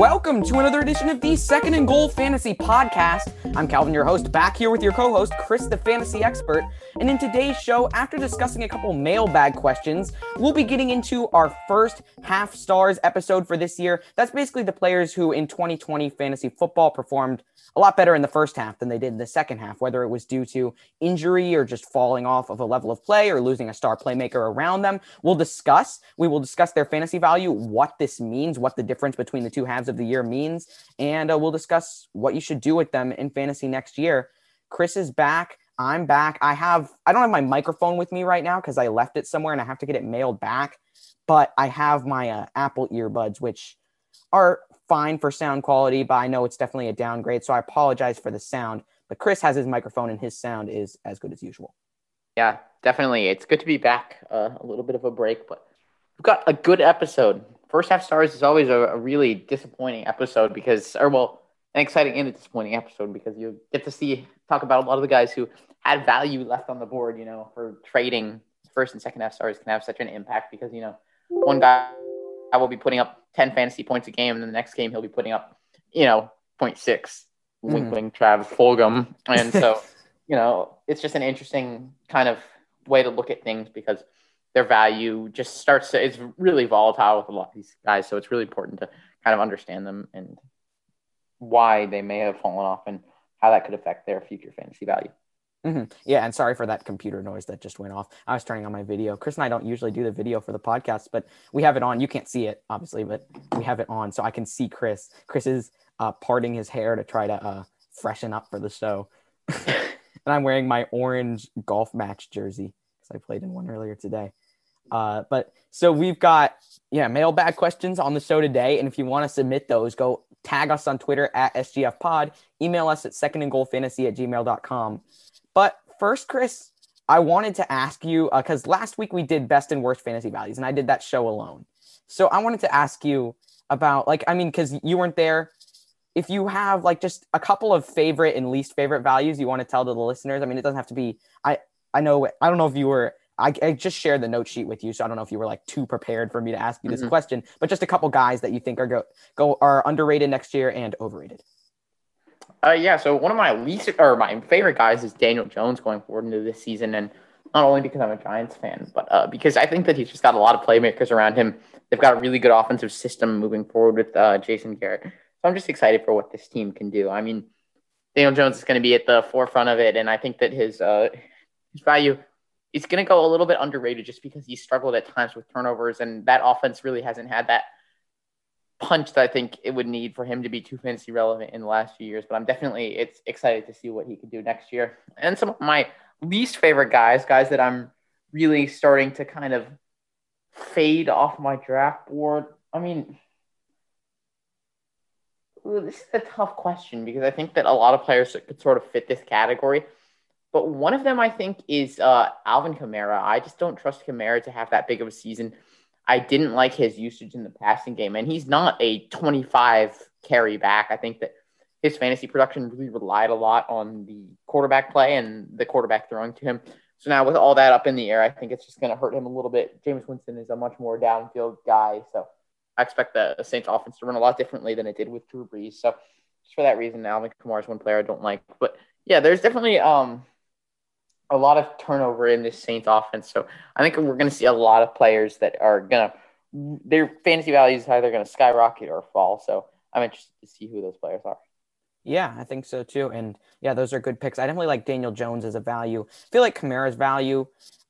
Welcome to another edition of the Second and Goal Fantasy Podcast. I'm Calvin, your host, back here with your co host, Chris, the fantasy expert. And in today's show, after discussing a couple mailbag questions, we'll be getting into our first half stars episode for this year. That's basically the players who in 2020 fantasy football performed a lot better in the first half than they did in the second half, whether it was due to injury or just falling off of a level of play or losing a star playmaker around them. We'll discuss. We will discuss their fantasy value, what this means, what the difference between the two halves of the year means, and uh, we'll discuss what you should do with them in fantasy next year. Chris is back. I'm back. I have I don't have my microphone with me right now because I left it somewhere and I have to get it mailed back. But I have my uh, Apple earbuds, which are fine for sound quality, but I know it's definitely a downgrade. So I apologize for the sound. But Chris has his microphone and his sound is as good as usual. Yeah, definitely. It's good to be back. Uh, a little bit of a break, but we've got a good episode. First half stars is always a, a really disappointing episode because, or well, an exciting and a disappointing episode because you get to see talk about a lot of the guys who had value left on the board. You know, for trading first and second half stars can have such an impact because you know one guy I will be putting up 10 fantasy points a game, and the next game he'll be putting up, you know, 0.6. Mm-hmm. Wink, wink, Travis Fulgham. And so, you know, it's just an interesting kind of way to look at things because their value just starts to, it's really volatile with a lot of these guys. So it's really important to kind of understand them and why they may have fallen off and how that could affect their future fantasy value. Mm-hmm. Yeah, and sorry for that computer noise that just went off. I was turning on my video. Chris and I don't usually do the video for the podcast, but we have it on. You can't see it, obviously, but we have it on so I can see Chris. Chris is uh, parting his hair to try to uh, freshen up for the show. and I'm wearing my orange golf match jersey because I played in one earlier today. Uh, but so we've got, yeah, mailbag questions on the show today. And if you want to submit those, go tag us on Twitter at SGF Pod, email us at second and goal fantasy at gmail.com. But first, Chris, I wanted to ask you because uh, last week we did best and worst fantasy values, and I did that show alone. So I wanted to ask you about, like, I mean, because you weren't there. If you have like just a couple of favorite and least favorite values you want to tell to the listeners, I mean, it doesn't have to be. I I know I don't know if you were. I, I just shared the note sheet with you, so I don't know if you were like too prepared for me to ask you this mm-hmm. question. But just a couple guys that you think are go go are underrated next year and overrated. Uh, yeah, so one of my least or my favorite guys is Daniel Jones going forward into this season, and not only because I'm a Giants fan, but uh, because I think that he's just got a lot of playmakers around him. They've got a really good offensive system moving forward with uh, Jason Garrett. So I'm just excited for what this team can do. I mean, Daniel Jones is going to be at the forefront of it, and I think that his uh, his value is going to go a little bit underrated just because he struggled at times with turnovers, and that offense really hasn't had that punch that I think it would need for him to be too fantasy relevant in the last few years. But I'm definitely it's excited to see what he can do next year. And some of my least favorite guys, guys that I'm really starting to kind of fade off my draft board. I mean, this is a tough question because I think that a lot of players could sort of fit this category. But one of them I think is uh, Alvin Kamara. I just don't trust Kamara to have that big of a season. I didn't like his usage in the passing game, and he's not a 25 carry back. I think that his fantasy production really relied a lot on the quarterback play and the quarterback throwing to him. So now with all that up in the air, I think it's just going to hurt him a little bit. Jameis Winston is a much more downfield guy, so I expect the Saints offense to run a lot differently than it did with Drew Brees. So just for that reason, Alvin Kamara is one player I don't like. But yeah, there's definitely um a lot of turnover in this Saints offense. So I think we're going to see a lot of players that are going to their fantasy values either going to skyrocket or fall. So I'm interested to see who those players are. Yeah, I think so too. And yeah, those are good picks. I definitely like Daniel Jones as a value. I feel like Kamara's value.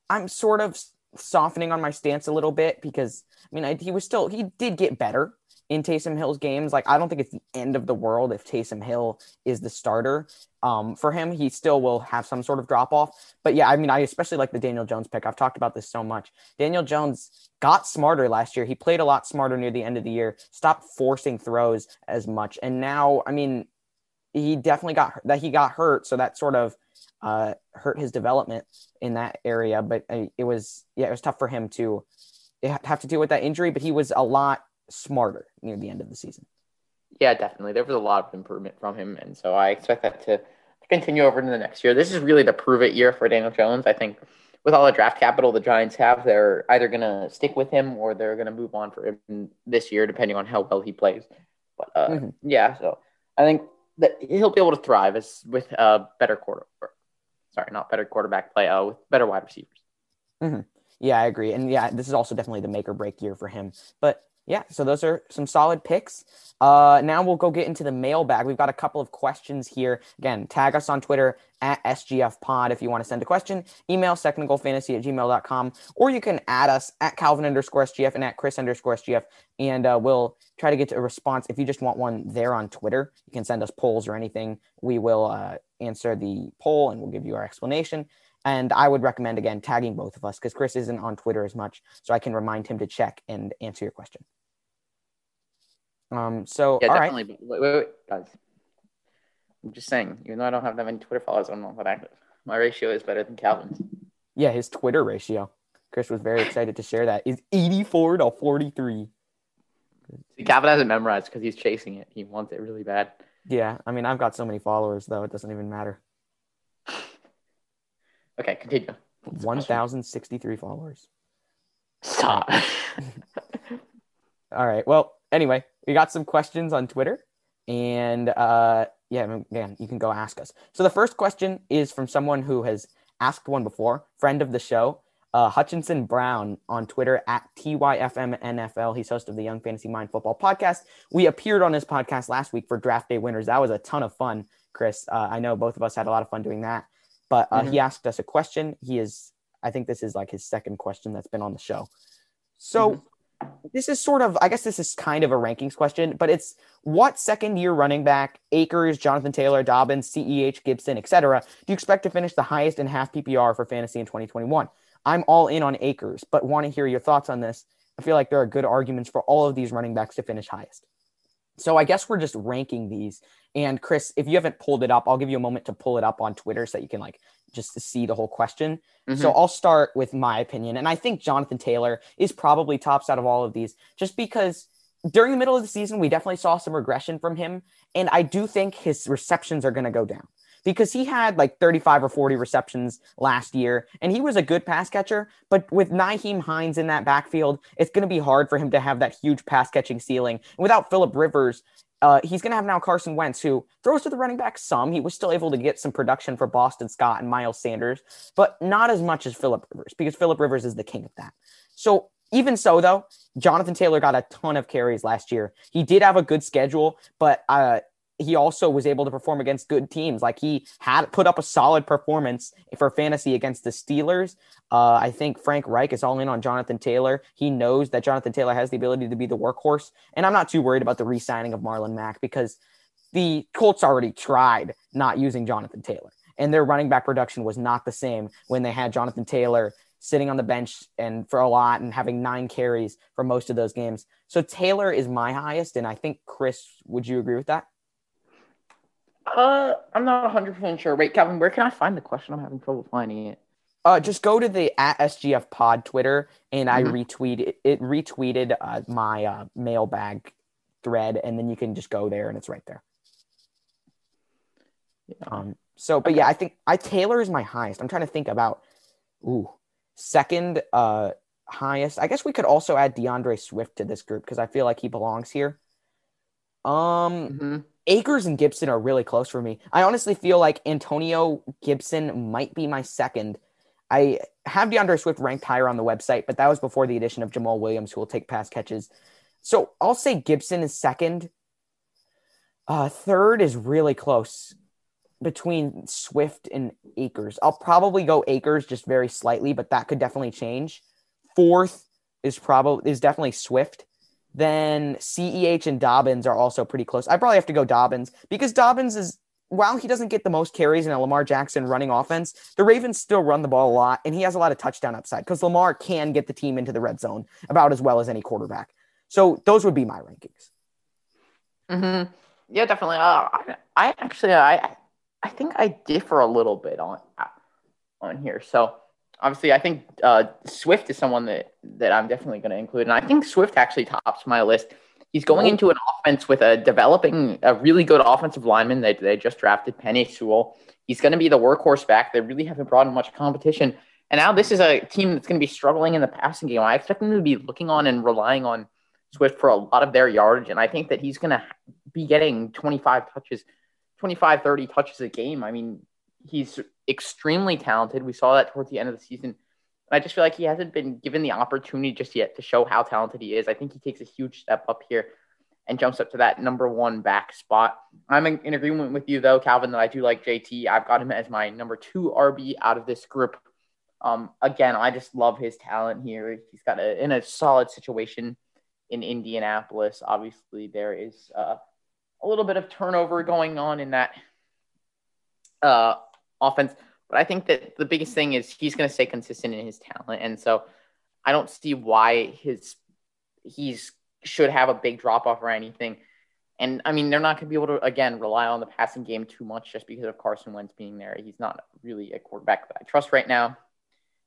I'm sort of softening on my stance a little bit because I mean I, he was still he did get better in Taysom Hill's games. Like I don't think it's the end of the world if Taysom Hill is the starter. Um, for him, he still will have some sort of drop off. But yeah, I mean, I especially like the Daniel Jones pick. I've talked about this so much. Daniel Jones got smarter last year. He played a lot smarter near the end of the year. Stopped forcing throws as much, and now, I mean, he definitely got that he got hurt, so that sort of uh, hurt his development in that area. But uh, it was yeah, it was tough for him to have to deal with that injury. But he was a lot smarter near the end of the season. Yeah, definitely. There was a lot of improvement from him, and so I expect that to, continue over into the next year. This is really the prove it year for Daniel Jones. I think with all the draft capital the Giants have, they're either going to stick with him or they're going to move on for him this year, depending on how well he plays. But uh, Mhm. yeah, so I think that he'll be able to thrive as with uh, better quarter. or- Sorry, not better quarterback play. Uh, with better wide receivers. Yeah, I agree. And yeah, this is also definitely the make or break year for him. But yeah, so those are some solid picks. Uh, now we'll go get into the mailbag. We've got a couple of questions here. Again, tag us on Twitter at SGF Pod if you want to send a question. Email secondgoalfantasy at gmail.com, or you can add us at Calvin underscore SGF and at Chris underscore SGF, and uh, we'll try to get to a response. If you just want one there on Twitter, you can send us polls or anything. We will uh, answer the poll and we'll give you our explanation. And I would recommend again tagging both of us because Chris isn't on Twitter as much, so I can remind him to check and answer your question. Um. So Yeah, all right. definitely. But wait, wait, wait, guys. I'm just saying, even though I don't have that many Twitter followers, I'm not that active. My ratio is better than Calvin's. Yeah, his Twitter ratio. Chris was very excited to share that is 84 to 43. See, Calvin hasn't memorized because he's chasing it. He wants it really bad. Yeah, I mean I've got so many followers though it doesn't even matter. Okay, continue. 1,063 followers. Stop. All right. Well, anyway, we got some questions on Twitter, and uh, yeah, again, you can go ask us. So the first question is from someone who has asked one before, friend of the show, uh, Hutchinson Brown on Twitter at TYFMNFL. He's host of the Young Fantasy Mind Football podcast. We appeared on his podcast last week for Draft Day winners. That was a ton of fun, Chris. Uh, I know both of us had a lot of fun doing that. But uh, Mhm. he asked us a question. He is, I think this is like his second question that's been on the show. So this is sort of, I guess this is kind of a rankings question, but it's what second year running back, Akers, Jonathan Taylor, Dobbins, CEH, Gibson, etc., do you expect to finish the highest in half PPR for fantasy in 2021? I'm all in on Akers, but want to hear your thoughts on this. I feel like there are good arguments for all of these running backs to finish highest. So I guess we're just ranking these. And Chris, if you haven't pulled it up, I'll give you a moment to pull it up on Twitter so that you can like just to see the whole question. So mm-hmm. I'll start with my opinion. And I think Jonathan Taylor is probably tops out of all of these just because during the middle of the season, we definitely saw some regression from him. And I do think his receptions are going to go down because he had like 35 or 40 receptions last year and he was a good pass catcher. But with Nyheim Hines in that backfield, it's going to be hard for him to have that huge pass catching ceiling. And without Philip Rivers, uh, he's going to have now Carson Wentz, who throws to the running back some. He was still able to get some production for Boston Scott and Miles Sanders, but not as much as Philip Rivers because Philip Rivers is the king of that. So even so, though, Jonathan Taylor got a ton of carries last year. He did have a good schedule, but uh, he also was able to perform against good teams. Like he had put up a solid performance for fantasy against the Steelers. Uh, I think Frank Reich is all in on Jonathan Taylor. He knows that Jonathan Taylor has the ability to be the workhorse, and I'm not too worried about the re-signing of Marlon Mack because the Colts already tried not using Jonathan Taylor, and their running back production was not the same when they had Jonathan Taylor sitting on the bench and for a lot and having nine carries for most of those games. So Taylor is my highest, and I think Chris, would you agree with that? Uh, I'm not 100 percent sure. Wait, Calvin, where can I find the question? I'm having trouble finding it. Uh, just go to the at SGF Pod Twitter, and I Mhm. retweet it. Retweeted uh, my uh, mailbag thread, and then you can just go there, and it's right there. Um, so, but yeah, I think I Taylor is my highest. I'm trying to think about, ooh, second uh highest. I guess we could also add DeAndre Swift to this group because I feel like he belongs here. Um, Mhm. Akers and Gibson are really close for me. I honestly feel like Antonio Gibson might be my second. I have DeAndre Swift ranked higher on the website, but that was before the addition of Jamaal Williams, who will take pass catches. So I'll say Gibson is second. Uh, third is really close between Swift and Akers. I'll probably go Akers just very slightly, but that could definitely change. Fourth is probably is definitely Swift. Then CEH and Dobbins are also pretty close. I probably have to go Dobbins because Dobbins is while he doesn't get the most carries in a Lamar Jackson running offense, the Ravens still run the ball a lot and he has a lot of touchdown upside because Lamar can get the team into the red zone about as well as any quarterback. So those would be my rankings. Mm-hmm. Yeah, definitely. Uh, I, I actually, I, I think I differ a little bit on on here. So obviously, I think uh, Swift is someone that that I'm definitely going to include, and I think Swift actually tops my list. He's going into an offense with a developing a really good offensive lineman. They they just drafted Penei Sewell. He's going to be the workhorse back. They really haven't brought in much competition. And now this is a team that's going to be struggling in the passing game. I expect them to be looking on and relying on Swift for a lot of their yardage, and I think that he's going to be getting 25 touches, 25, 30 touches a game. I mean, he's extremely talented. We saw that towards the end of the season. I just feel like he hasn't been given the opportunity just yet to show how talented he is. I think he takes a huge step up here and jumps up to that number one back spot. I'm in, in, agreement with you, though, Calvin, that I do like JT. I've got him as my number two RB out of this group. Um, again, I just love his talent here. He's got a, in a solid situation in Indianapolis. Obviously, there is uh, a little bit of turnover going on in that uh, offense, but I think that the biggest thing is he's going to stay consistent in his talent, and so I don't see why his he's should have a big drop off or anything. And I mean, they're not going to be able to, again, rely on the passing game too much just because of Carson Wentz being there. He's not really a quarterback that I trust right now.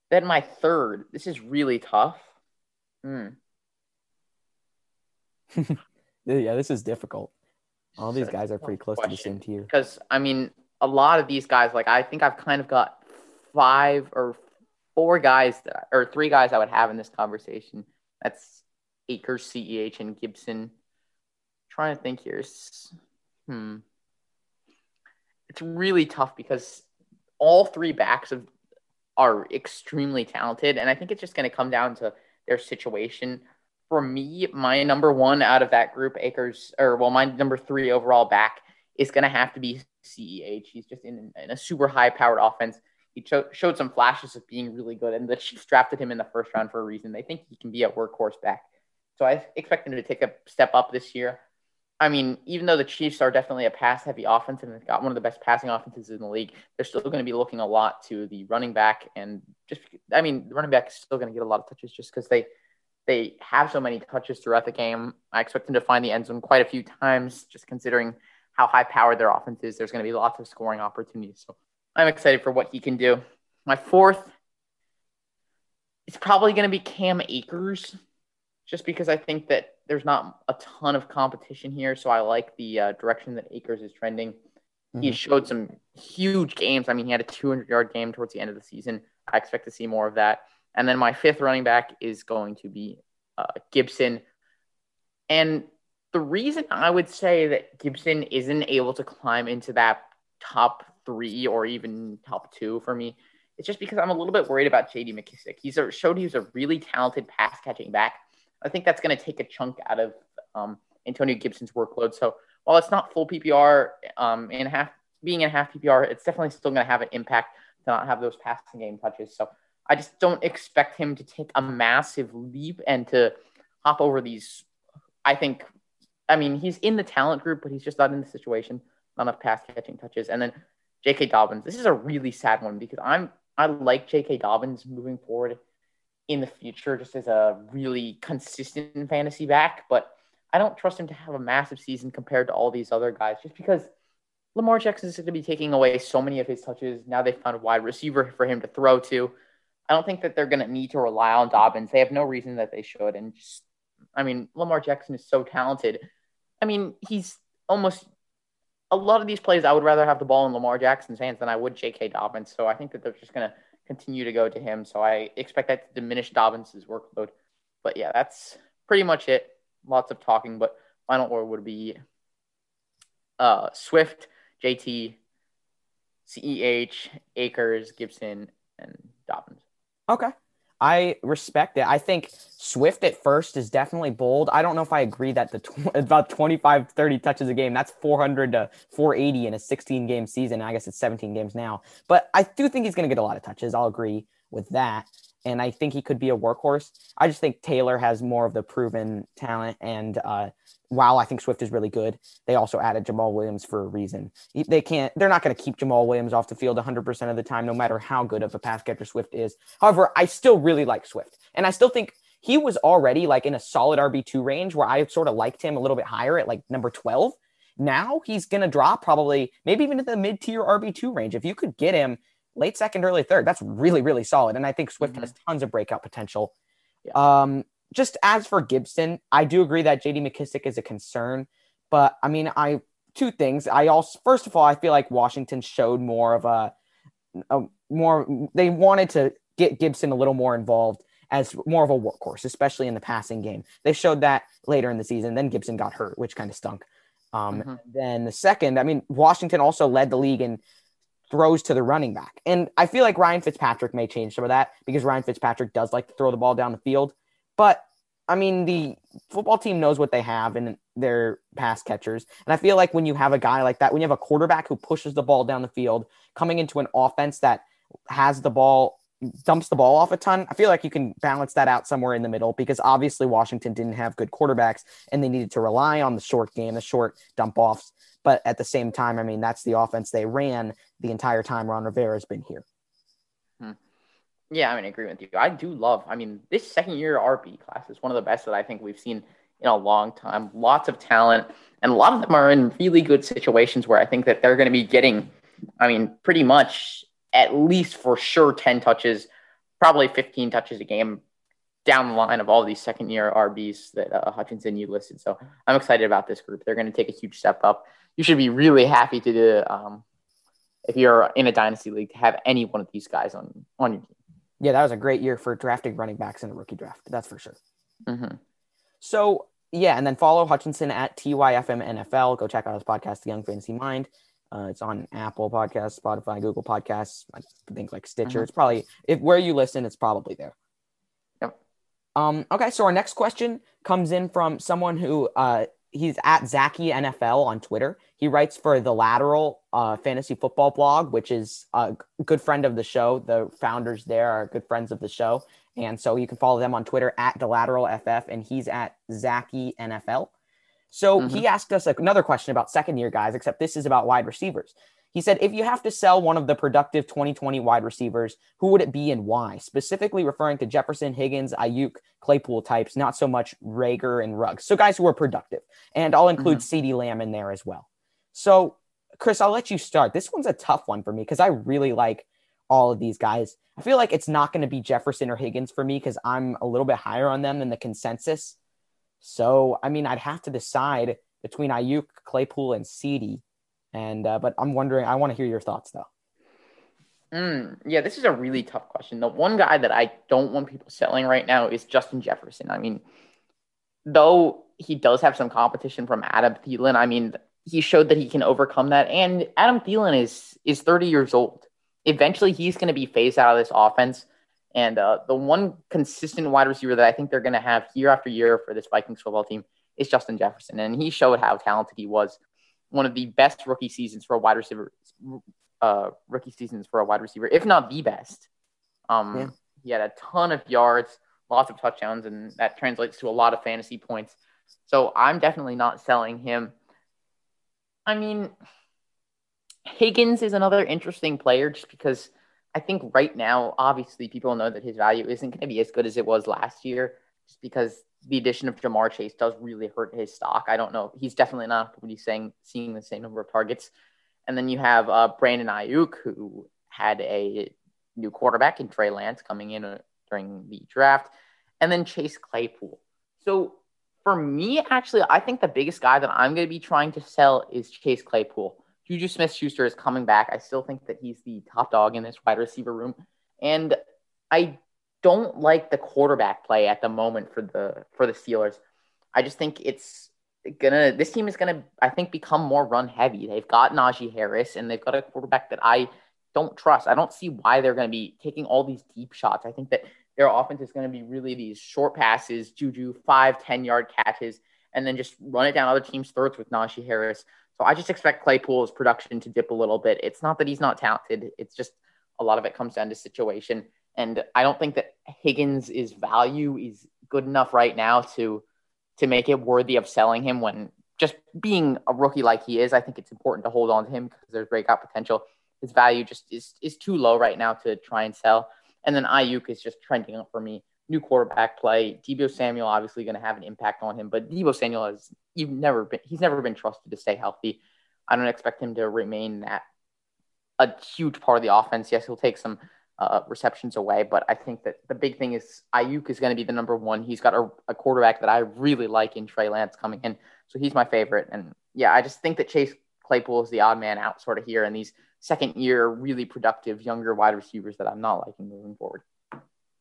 Then my third, this is really tough. Hmm. yeah, this is difficult. All these guys are pretty close to the same tier. Because, I mean, a lot of these guys, like, I think I've kind of got five or four guys, that, or three guys I would have in this conversation. That's Akers, CEH, and Gibson. I'm trying to think here. Hmm. It's really tough because all three backs of are extremely talented, and I think it's just going to come down to their situation. For me, my number one out of that group, Akers, or well, my number three overall back is going to have to be CEH. He's just in, in a super high powered offense. He cho- showed some flashes of being really good, and the Chiefs drafted him in the first round for a reason. They think he can be a workhorse back. So I expect him to take a step up this year. I mean, even though the Chiefs are definitely a pass heavy offense and they've got one of the best passing offenses in the league, they're still going to be looking a lot to the running back. And just, I mean, the running back is still going to get a lot of touches just because they, they have so many touches throughout the game. I expect him to find the end zone quite a few times, just considering how high powered their offense is. There's going to be lots of scoring opportunities. So I'm excited for what he can do. My fourth is probably going to be Cam Akers just because I think that there's not a ton of competition here. So I like the uh, direction that Akers is trending. Mm-hmm. He showed some huge games. I mean, he had a 200 yard game towards the end of the season. I expect to see more of that. And then my fifth running back is going to be uh, Gibson. And the reason I would say that Gibson isn't able to climb into that top three or even top two for me is just because I'm a little bit worried about JD McKissic. He's a, showed he was a really talented pass catching back I think that's going to take a chunk out of um, Antonio Gibson's workload. So while it's not full PPR um, in half, being in half PPR, it's definitely still going to have an impact to not have those passing game touches. So I just don't expect him to take a massive leap and to hop over these. I think, I mean, he's in the talent group, but he's just not in the situation. Not enough pass catching touches. And then J.K. Dobbins. This is a really sad one because I'm I like J.K. Dobbins moving forward in the future just as a really consistent fantasy back, but I don't trust him to have a massive season compared to all these other guys just because Lamar Jackson is going to be taking away so many of his touches. Now they found a wide receiver for him to throw to. I don't think that they're going to need to rely on Dobbins. They have no reason that they should. And just, I mean, Lamar Jackson is so talented. I mean, he's almost a lot of these plays. I would rather have the ball in Lamar Jackson's hands than I would J.K. Dobbins. So I think that they're just going to continue to go to him. So I expect that to diminish Dobbins' workload. But yeah, that's pretty much it. Lots of talking, but final order would be uh, Swift, JT, CEH, Akers, Gibson, and Dobbins. Okay. I respect it. I think Swift at first is definitely bold. I don't know if I agree that the tw- about 25, 30 touches a game, that's 400 to 480 in a 16 game season. I guess it's 17 games now. But I do think he's going to get a lot of touches. I'll agree with that. And I think he could be a workhorse. I just think Taylor has more of the proven talent and uh, while I think Swift is really good, they also added Jamaal Williams for a reason. They can't, they're not going to keep Jamaal Williams off the field 100% of the time, no matter how good of a pass catcher Swift is. However, I still really like Swift. And I still think he was already like in a solid RB2 range where I sort of liked him a little bit higher at like number 12. Now he's going to drop probably maybe even at the mid tier RB2 range. If you could get him late second, early third, that's really, really solid. And I think Swift mm-hmm. has tons of breakout potential. Um, just as for Gibson, I do agree that JD McKissic is a concern, but I mean, I two things. I also first of all, I feel like Washington showed more of a, a more they wanted to get Gibson a little more involved as more of a workhorse, especially in the passing game. They showed that later in the season. Then Gibson got hurt, which kind of stunk. Um, mm-hmm. Then the second, I mean, Washington also led the league in throws to the running back. And I feel like Ryan Fitzpatrick may change some of that because Ryan Fitzpatrick does like to throw the ball down the field. But I mean, the football team knows what they have in their pass catchers. And I feel like when you have a guy like that, when you have a quarterback who pushes the ball down the field, coming into an offense that has the ball dumps the ball off a ton. I feel like you can balance that out somewhere in the middle because obviously Washington didn't have good quarterbacks and they needed to rely on the short game, the short dump offs. But at the same time, I mean, that's the offense they ran the entire time Ron Rivera has been here. Hmm. Yeah, I mean, I agree with you. I do love, I mean, this second year RB class is one of the best that I think we've seen in a long time. Lots of talent, and a lot of them are in really good situations where I think that they're going to be getting, I mean, pretty much at least for sure 10 touches, probably 15 touches a game down the line of all these second year RBs that uh, Hutchinson you listed. So I'm excited about this group. They're going to take a huge step up. You should be really happy to do, um, if you're in a dynasty league, to have any one of these guys on, on your team. Yeah, that was a great year for drafting running backs in the rookie draft. That's for sure. Mm-hmm. So, yeah, and then follow Hutchinson at TYFM NFL. Go check out his podcast, The Young Fantasy Mind. Uh, it's on Apple Podcasts, Spotify, Google Podcasts, I think like Stitcher. Mm-hmm. It's probably if where you listen, it's probably there. Yep. Um, okay, so our next question comes in from someone who uh, he's at Zachy NFL on Twitter. He writes for the Lateral uh, Fantasy Football blog, which is a good friend of the show. The founders there are good friends of the show, and so you can follow them on Twitter at the Lateral FF, and he's at Zachy NFL. So mm-hmm. he asked us another question about second year guys, except this is about wide receivers. He said, if you have to sell one of the productive 2020 wide receivers, who would it be and why? Specifically referring to Jefferson, Higgins, Aiyuk, Claypool types, not so much Reagor and Ruggs. So guys who are productive. And I'll include mm-hmm. CeeDee Lamb in there as well. So, Chris, I'll let you start. This one's a tough one for me because I really like all of these guys. I feel like it's not going to be Jefferson or Higgins for me because I'm a little bit higher on them than the consensus. So, I mean, I'd have to decide between Aiyuk, Claypool, and CeeDee. And, uh, but I'm wondering, I want to hear your thoughts though. Mm, yeah, this is a really tough question. The one guy that I don't want people selling right now is Justin Jefferson. I mean, though he does have some competition from Adam Thielen, I mean, he showed that he can overcome that. And Adam Thielen is is 30 years old. Eventually, he's going to be phased out of this offense. And uh, the one consistent wide receiver that I think they're going to have year after year for this Vikings football team is Justin Jefferson. And he showed how talented he was. One of the best rookie seasons for a wide receiver, uh, rookie seasons for a wide receiver, if not the best. Um, yeah. He had a ton of yards, lots of touchdowns, and that translates to a lot of fantasy points. So I'm definitely not selling him. I mean, Higgins is another interesting player just because – I think right now, obviously, people know that his value isn't going to be as good as it was last year, just because the addition of Ja'Marr Chase does really hurt his stock. I don't know. He's definitely not to be saying seeing the same number of targets. And then you have uh, Brandon Aiyuk, who had a new quarterback in Trey Lance coming in uh, during the draft, and then Chase Claypool. So for me, actually, I think the biggest guy that I'm going to be trying to sell is Chase Claypool. Juju Smith Schuster is coming back. I still think that he's the top dog in this wide receiver room. And I don't like the quarterback play at the moment for the for the Steelers. I just think it's gonna this team is gonna I think become more run heavy. They've got Najee Harris and they've got a quarterback that I don't trust. I don't see why they're gonna be taking all these deep shots. I think that their offense is gonna be really these short passes, Juju, five, 10 yard catches, and then just run it down other teams' throats with Najee Harris. So I just expect Claypool's production to dip a little bit. It's not that he's not talented. It's just a lot of it comes down to situation. And I don't think that Higgins' is value is good enough right now to to make it worthy of selling him when just being a rookie like he is, I think it's important to hold on to him because there's breakout potential. His value just is is too low right now to try and sell. And then Aiyuk is just trending up for me new quarterback play. Deebo Samuel obviously going to have an impact on him, but Deebo Samuel has you've never been he's never been trusted to stay healthy. I don't expect him to remain that a huge part of the offense. Yes, he'll take some uh, receptions away, but I think that the big thing is Aiyuk is going to be the number one. He's got a, a quarterback that I really like in Trey Lance coming in, so he's my favorite. And yeah, I just think that Chase Claypool is the odd man out sort of here, and these second year really productive younger wide receivers that I'm not liking moving forward.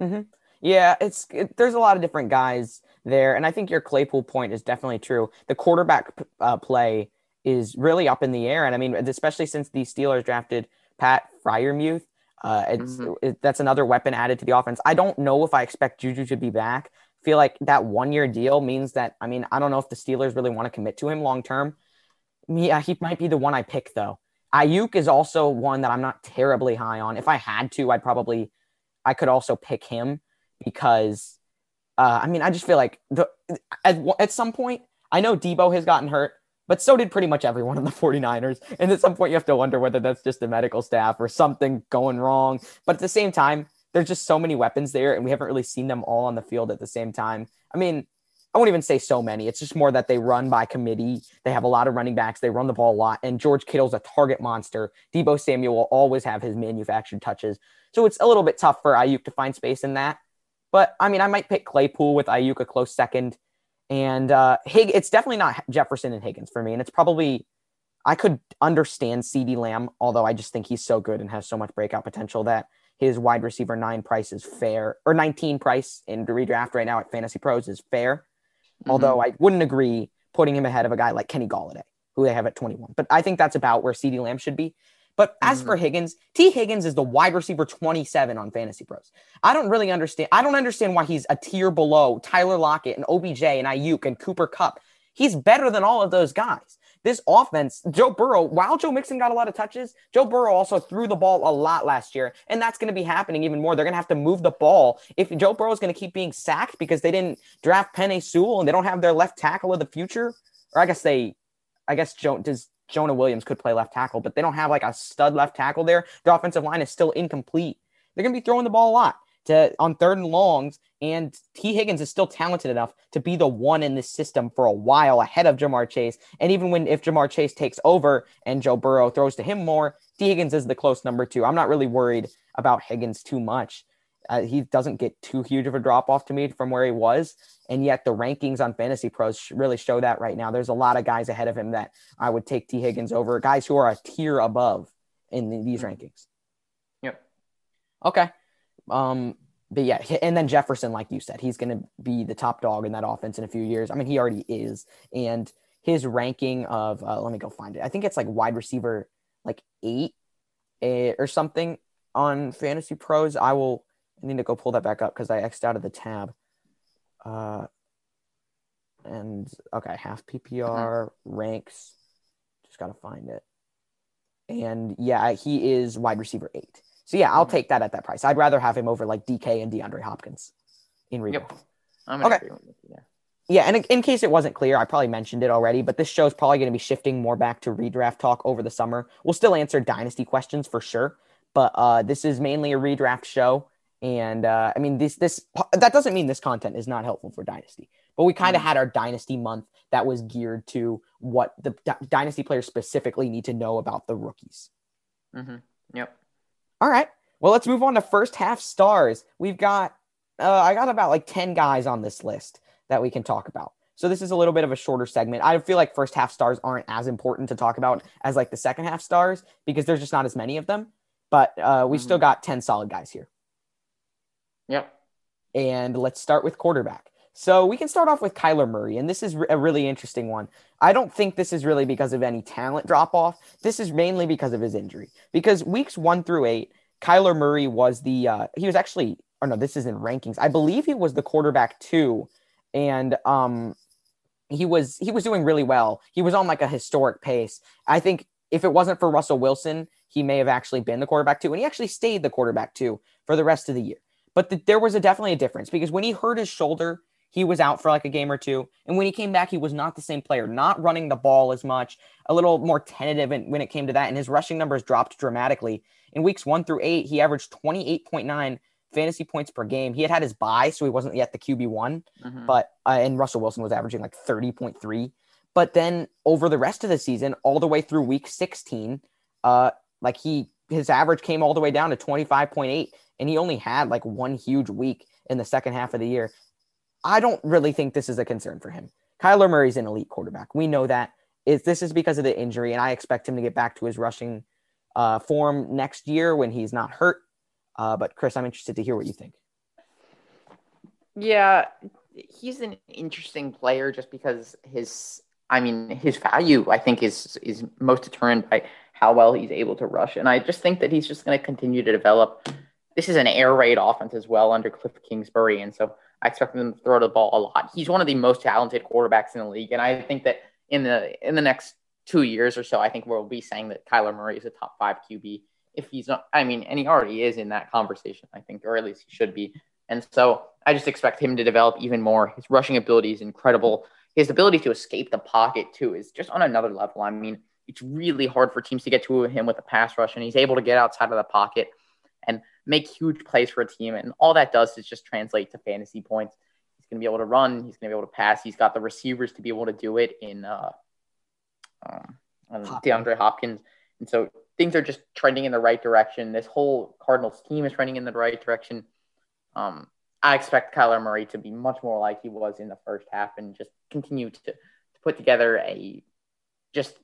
Mm-hmm. Yeah, it's it, there's a lot of different guys there, and I think your Claypool point is definitely true. The quarterback uh, play is really up in the air. And I mean, especially since the Steelers drafted Pat Freiermuth, uh, it's mm-hmm. it, that's another weapon added to the offense. I don't know if I expect Juju to be back. feel like that one year deal means that I mean I don't know if the Steelers really want to commit to him long term. Yeah, he might be the one I pick though. Aiyuk is also one that I'm not terribly high on. If I had to, I'd probably I could also pick him because uh, I mean I just feel like the at, at some point I know Deebo has gotten hurt but so did pretty much everyone in the 49ers. And at some point, you have to wonder whether that's just the medical staff or something going wrong. But at the same time, there's just so many weapons there, and we haven't really seen them all on the field at the same time. I mean, I won't even say so many. It's just more that they run by committee. They have a lot of running backs. They run the ball a lot. And George Kittle's a target monster. Deebo Samuel will always have his manufactured touches. So it's a little bit tough for Aiyuk to find space in that. But I mean, I might pick Claypool with Aiyuk a close second. And uh, Hig- it's definitely not Jefferson and Higgins for me. And it's probably, I could understand CeeDee Lamb, although I just think he's so good and has so much breakout potential that his wide receiver nine price is fair, or 19 price in the redraft right now at Fantasy Pros is fair. Mm-hmm. Although I wouldn't agree putting him ahead of a guy like Kenny Golladay, who they have at 21. But I think that's about where CeeDee Lamb should be. But as mm-hmm. for Higgins, T. Higgins is the wide receiver 27 on Fantasy Pros. I don't really understand. I don't understand why he's a tier below Tyler Lockett and OBJ and Aiyuk and Cooper Kupp. He's better than all of those guys. This offense, Joe Burrow, while Joe Mixon got a lot of touches, Joe Burrow also threw the ball a lot last year, and that's going to be happening even more. They're going to have to move the ball if Joe Burrow is going to keep being sacked because they didn't draft Penei Sewell and they don't have their left tackle of the future. Or I guess they, I guess Joe does Jonah Williams could play left tackle, but they don't have like a stud left tackle there. Their offensive line is still incomplete. They're going to be throwing the ball a lot to on third and longs, and T. Higgins is still talented enough to be the one in this system for a while ahead of Ja'Marr Chase. And even when if Ja'Marr Chase takes over and Joe Burrow throws to him more, T. Higgins is the close number two. I'm not really worried about Higgins too much. Uh, he doesn't get too huge of a drop off to me from where he was. And yet the rankings on Fantasy Pros really show that right now. There's a lot of guys ahead of him that I would take T. Higgins over, guys who are a tier above in the, these mm-hmm. rankings. Yep. Okay. Um, but yeah, and then Jefferson, like you said, he's going to be the top dog in that offense in a few years. I mean, he already is. And his ranking of, uh, let me go find it. I think it's like wide receiver, like eight eh, or something on Fantasy Pros. I will I need to go pull that back up because I X'd out of the tab. Uh, and okay, half PPR mm-hmm. ranks. Just gotta find it. And yeah, he is wide receiver eight. So yeah, I'll mm-hmm. take that at that price. I'd rather have him over like DK and DeAndre Hopkins in redraft. Yep. I'm okay. Yeah. Yeah, and in case it wasn't clear, I probably mentioned it already, but this show is probably going to be shifting more back to redraft talk over the summer. We'll still answer dynasty questions for sure, but uh, this is mainly a redraft show. And uh, I mean, this this that doesn't mean this content is not helpful for Dynasty, but we kind of mm-hmm. had our Dynasty month that was geared to what the D- Dynasty players specifically need to know about the rookies. Mm-hmm. Yep. All right. Well, let's move on to first half stars. We've got uh, I got about like ten guys on this list that we can talk about. So this is a little bit of a shorter segment. I feel like first half stars aren't as important to talk about as like the second half stars because there's just not as many of them. But uh, we mm-hmm. still got ten solid guys here. Yep. And let's start with quarterback. So we can start off with Kyler Murray, and this is a really interesting one. I don't think this is really because of any talent drop off. This is mainly because of his injury. Because weeks one through eight, Kyler Murray was the uh, he was actually or no, this is in rankings. I believe he was the quarterback two, and um, he was he was doing really well. He was on like a historic pace. I think if it wasn't for Russell Wilson, he may have actually been the quarterback two, and he actually stayed the quarterback two for the rest of the year. But the, there was a definitely a difference because when he hurt his shoulder, he was out for like a game or two. And when he came back, he was not the same player, not running the ball as much, a little more tentative when it came to that. And his rushing numbers dropped dramatically. In weeks one through eight, he averaged 28.9 fantasy points per game. He had had his buy, so he wasn't yet the QB one, mm-hmm. but uh, and Russell Wilson was averaging like 30.3. But then over the rest of the season, all the way through week 16, uh, like he his average came all the way down to 25.8 and he only had like one huge week in the second half of the year. I don't really think this is a concern for him. Kyler Murray's an elite quarterback. We know that. Is this is because of the injury, and I expect him to get back to his rushing uh, form next year when he's not hurt. Uh, but Chris, I'm interested to hear what you think. Yeah, he's an interesting player just because his I mean, his value, I think, is is most determined by how well he's able to rush. And I just think that he's just going to continue to develop. This is an air raid offense as well under Cliff Kingsbury. And so I expect him to throw the ball a lot. He's one of the most talented quarterbacks in the league. And I think that in the in the next two years or so, I think we'll be saying that Kyler Murray is a top five QB. If he's not, I mean, and he already is in that conversation, I think, or at least he should be. And so I just expect him to develop even more. His rushing ability is incredible his ability to escape the pocket too is just on another level. I mean, it's really hard for teams to get to him with a pass rush, and he's able to get outside of the pocket and make huge plays for a team. And all that does is just translate to fantasy points. He's going to be able to run. He's going to be able to pass. He's got the receivers to be able to do it in uh, um, DeAndre Hopkins. And so things are just trending in the right direction. This whole Cardinals team is trending in the right direction. Um, I expect Kyler Murray to be much more like he was in the first half and just continue to, to put together a just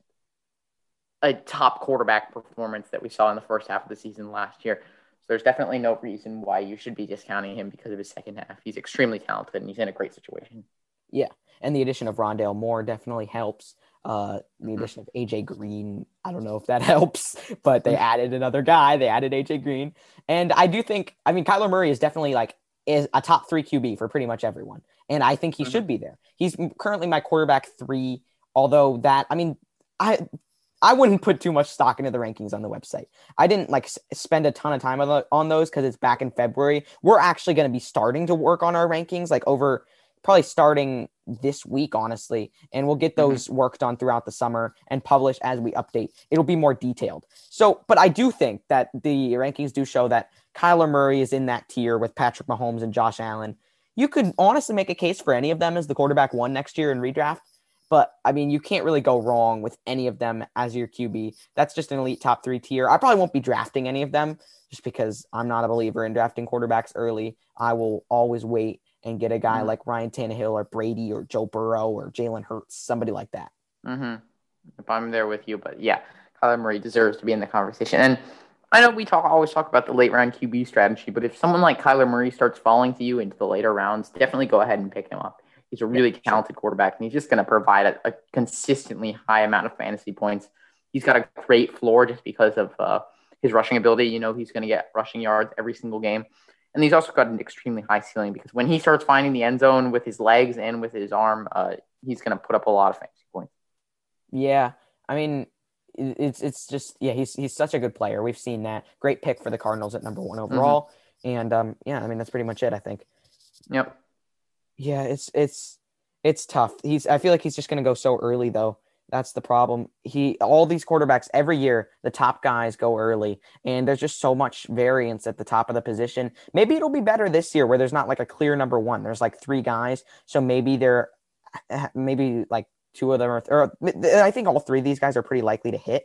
a top quarterback performance that we saw in the first half of the season last year. There's definitely no reason why you should be discounting him because of his second half. He's extremely talented and he's in a great situation. Yeah. And the addition of Rondale Moore definitely helps. Uh, the mm-hmm. addition of AJ Green, I don't know if that helps, but they mm-hmm. added another guy. They added AJ Green. And I do think, I mean, Kyler Murray is definitely like is a top three QB for pretty much everyone. And I think he mm-hmm. should be there. He's currently my quarterback three, although that, I mean, I, I wouldn't put too much stock into the rankings on the website. I didn't like s- spend a ton of time on, the, on those because it's back in February. We're actually going to be starting to work on our rankings like over probably starting this week, honestly. And we'll get mm-hmm. those mm-hmm. worked on throughout the summer and published as we update. It'll be more detailed. So, but I do think that the rankings do show that Kyler Murray is in that tier with Patrick Mahomes and Josh Allen. You could honestly make a case for any of them as the quarterback one next year in redraft. But I mean, you can't really go wrong with any of them as your QB. That's just an elite top three tier. I probably won't be drafting any of them just because I'm not a believer in drafting quarterbacks early. I will always wait and get a guy mm-hmm. like Ryan Tannehill or Brady or Joe Burrow or Jalen Hurts, somebody like that. Mm-hmm. If I'm there with you, but yeah, Kyler Murray deserves to be in the conversation. And I know we talk always talk about the late round QB strategy, but if someone like Kyler Murray starts falling to you into the later rounds, definitely go ahead and pick him up. He's a really yeah, talented sure. quarterback, and he's just going to provide a, a, consistently high amount of fantasy points. He's got a great floor just because of uh, his rushing ability. You know, he's going to get rushing yards every single game. And he's also got an extremely high ceiling because when he starts finding the end zone with his legs and with his arm, uh, he's going to put up a lot of fantasy points. Yeah. I mean, it's it's just yeah he's he's such a good player. We've seen that great pick for the Cardinals at number one overall, mm-hmm. and um yeah I mean that's pretty much it I think. Yep. Yeah, it's it's it's tough. He's I feel like he's just gonna go so early though. That's the problem. He all these quarterbacks every year the top guys go early, and there's just so much variance at the top of the position. Maybe it'll be better this year where there's not like a clear number one. There's like three guys, so maybe they're maybe like two of them are, or I think all three of these guys are pretty likely to hit.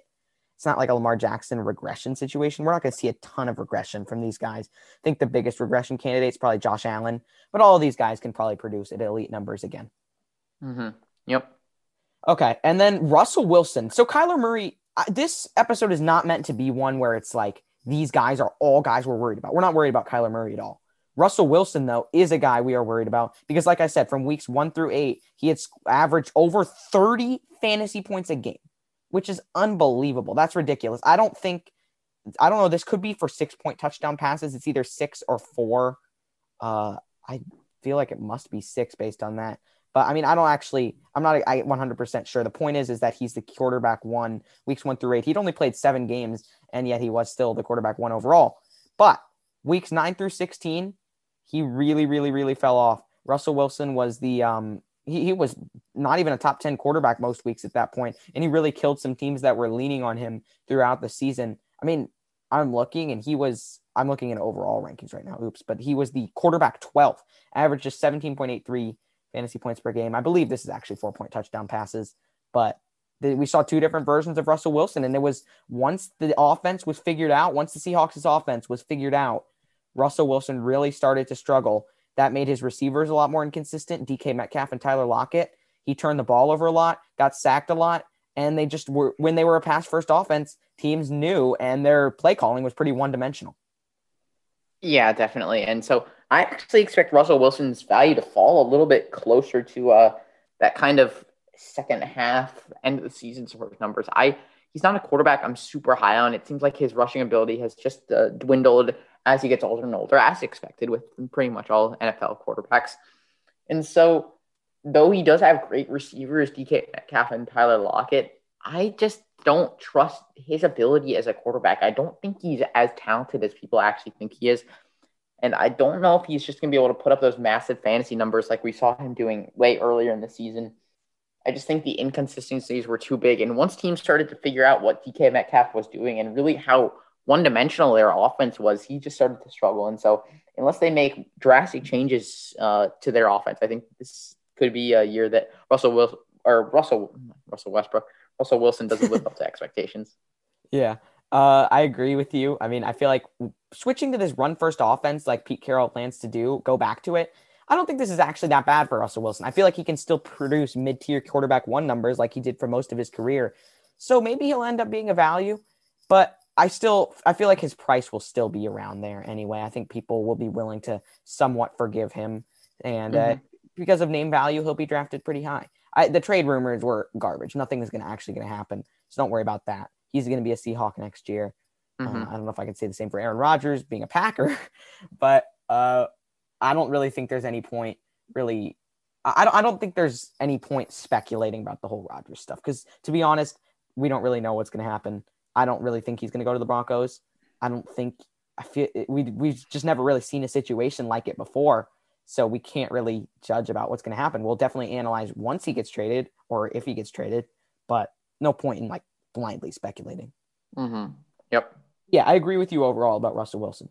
It's not like a Lamar Jackson regression situation. We're not going to see a ton of regression from these guys. I think the biggest regression candidate is probably Josh Allen, but all of these guys can probably produce at elite numbers again. Mm-hmm. Yep. Okay. And then Russell Wilson. So Kyler Murray, this episode is not meant to be one where it's like these guys are all guys we're worried about. We're not worried about Kyler Murray at all. Russell Wilson, though, is a guy we are worried about because, like I said, from weeks one through eight, he had averaged over 30 fantasy points a game, which is unbelievable. That's ridiculous. I don't think, I don't know, this could be for six point touchdown passes. It's either six or four. Uh, I feel like it must be six based on that. But I mean, I don't actually, I'm not I 100% sure. The point is, is that he's the quarterback one weeks one through eight. He'd only played seven games, and yet he was still the quarterback one overall. But weeks nine through 16, he really, really, really fell off. Russell Wilson was the um he, he was not even a top 10 quarterback most weeks at that point, and he really killed some teams that were leaning on him throughout the season. I mean, I'm looking and he was I'm looking at overall rankings right now. Oops, but he was the quarterback 12th, averaged just 17.83 fantasy points per game. I believe this is actually four point touchdown passes, but we saw two different versions of Russell Wilson, and it was once the offense was figured out, once the Seahawks' offense was figured out, Russell Wilson really started to struggle. That made his receivers a lot more inconsistent. DK Metcalf and Tyler Lockett. He turned the ball over a lot, got sacked a lot, and they just were when they were a pass first offense, teams knew and their play calling was pretty one dimensional. Yeah, definitely. And so I actually expect Russell Wilson's value to fall a little bit closer to uh, that kind of second half, end of the season sort of numbers. I he's not a quarterback I'm super high on. It seems like his rushing ability has just uh, dwindled as he gets older and older, as expected with pretty much all NFL quarterbacks. And so, though he does have great receivers, DK Metcalf and Tyler Lockett, I just don't trust his ability as a quarterback. I don't think he's as talented as people actually think he is. And I don't know if he's just going to be able to put up those massive fantasy numbers like we saw him doing way earlier in the season. I just think the inconsistencies were too big. And once teams started to figure out what DK Metcalf was doing and really how one dimensional their offense was, he just started to struggle. And so, unless they make drastic changes uh, to their offense, I think this could be a year that Russell Wilson or Russell Russell Westbrook Russell Wilson doesn't live up to expectations. Yeah, uh, I agree with you. I mean, I feel like switching to this run first offense, like Pete Carroll plans to do, go back to it. I don't think this is actually that bad for Russell Wilson. I feel like he can still produce mid tier quarterback one numbers like he did for most of his career. So maybe he'll end up being a value, but I still I feel like his price will still be around there anyway. I think people will be willing to somewhat forgive him, and uh, mm-hmm. uh, because of name value, he'll be drafted pretty high. I, the trade rumors were garbage. Nothing is going to actually going to happen. So don't worry about that. He's going to be a Seahawk next year. Uh, mm-hmm. Uh, I don't know if I can say the same for Aaron Rodgers being a Packer, but uh, I don't really think there's any point really. I don't, I don't think there's any point speculating about the whole Rodgers stuff because to be honest, we don't really know what's going to happen. I don't really think he's going to go to the Broncos. I don't think I feel we we've just never really seen a situation like it before. So we can't really judge about what's going to happen. We'll definitely analyze once he gets traded or if he gets traded, but no point in like blindly speculating. Mm-hmm. Yep. Yeah, I agree with you overall about Russell Wilson.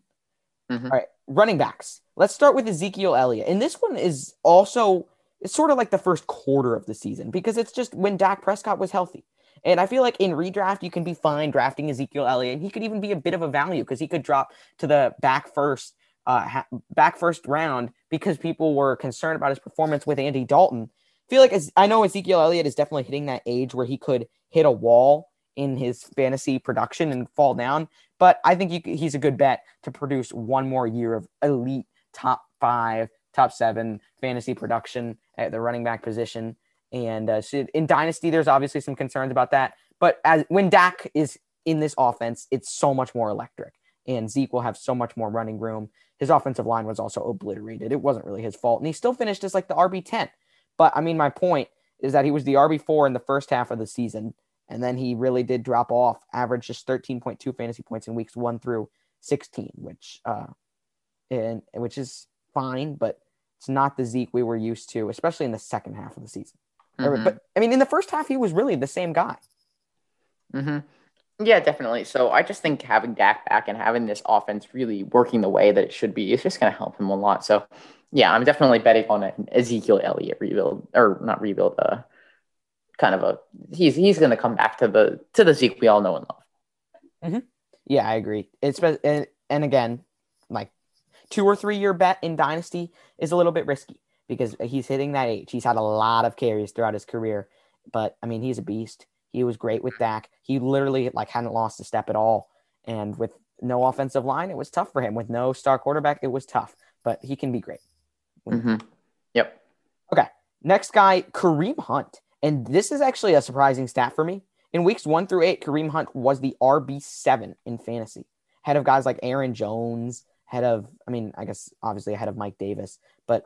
Mm-hmm. All right, running backs. Let's start with Ezekiel Elliott. And this one is also it's sort of like the first quarter of the season because it's just when Dak Prescott was healthy. And I feel like in redraft, you can be fine drafting Ezekiel Elliott. He could even be a bit of a value because he could drop to the back first uh, ha- back first round because people were concerned about his performance with Andy Dalton. I feel like as, I know Ezekiel Elliott is definitely hitting that age where he could hit a wall in his fantasy production and fall down, but I think you, he's a good bet to produce one more year of elite top five, top seven fantasy production at the running back position. And uh, in Dynasty, there's obviously some concerns about that. But as when Dak is in this offense, it's so much more electric and Zeke will have so much more running room. His offensive line was also obliterated. It wasn't really his fault. And he still finished as like the RB10. But I mean, my point is that he was the RB4 in the first half of the season. And then he really did drop off, averaged just 13.2 fantasy points in weeks one through 16, which, uh, and which is fine, but it's not the Zeke we were used to, especially in the second half of the season. Mm-hmm. But I mean, in the first half, he was really the same guy. Mm-hmm. Yeah, definitely. So I just think having Dak back and having this offense really working the way that it should be is just going to help him a lot. So yeah, I'm definitely betting on an Ezekiel Elliott rebuild or not rebuild. Uh, kind of a he's he's going to come back to the to the Zeke we all know and love. Mm-hmm. Yeah, I agree. It's and, and again, like two or three year bet in Dynasty is a little bit risky because he's hitting that age. He's had a lot of carries throughout his career, but I mean, he's a beast. He was great with Dak. He literally like hadn't lost a step at all. And with no offensive line, it was tough for him. With no star quarterback, it was tough. But he can be great. Mm-hmm. Yep. Okay. Next guy, Kareem Hunt. And this is actually a surprising stat for me. In weeks one through eight, Kareem Hunt was the RB7 in fantasy, head of guys like Aaron Jones, head of, I mean, I guess obviously ahead of Mike Davis, but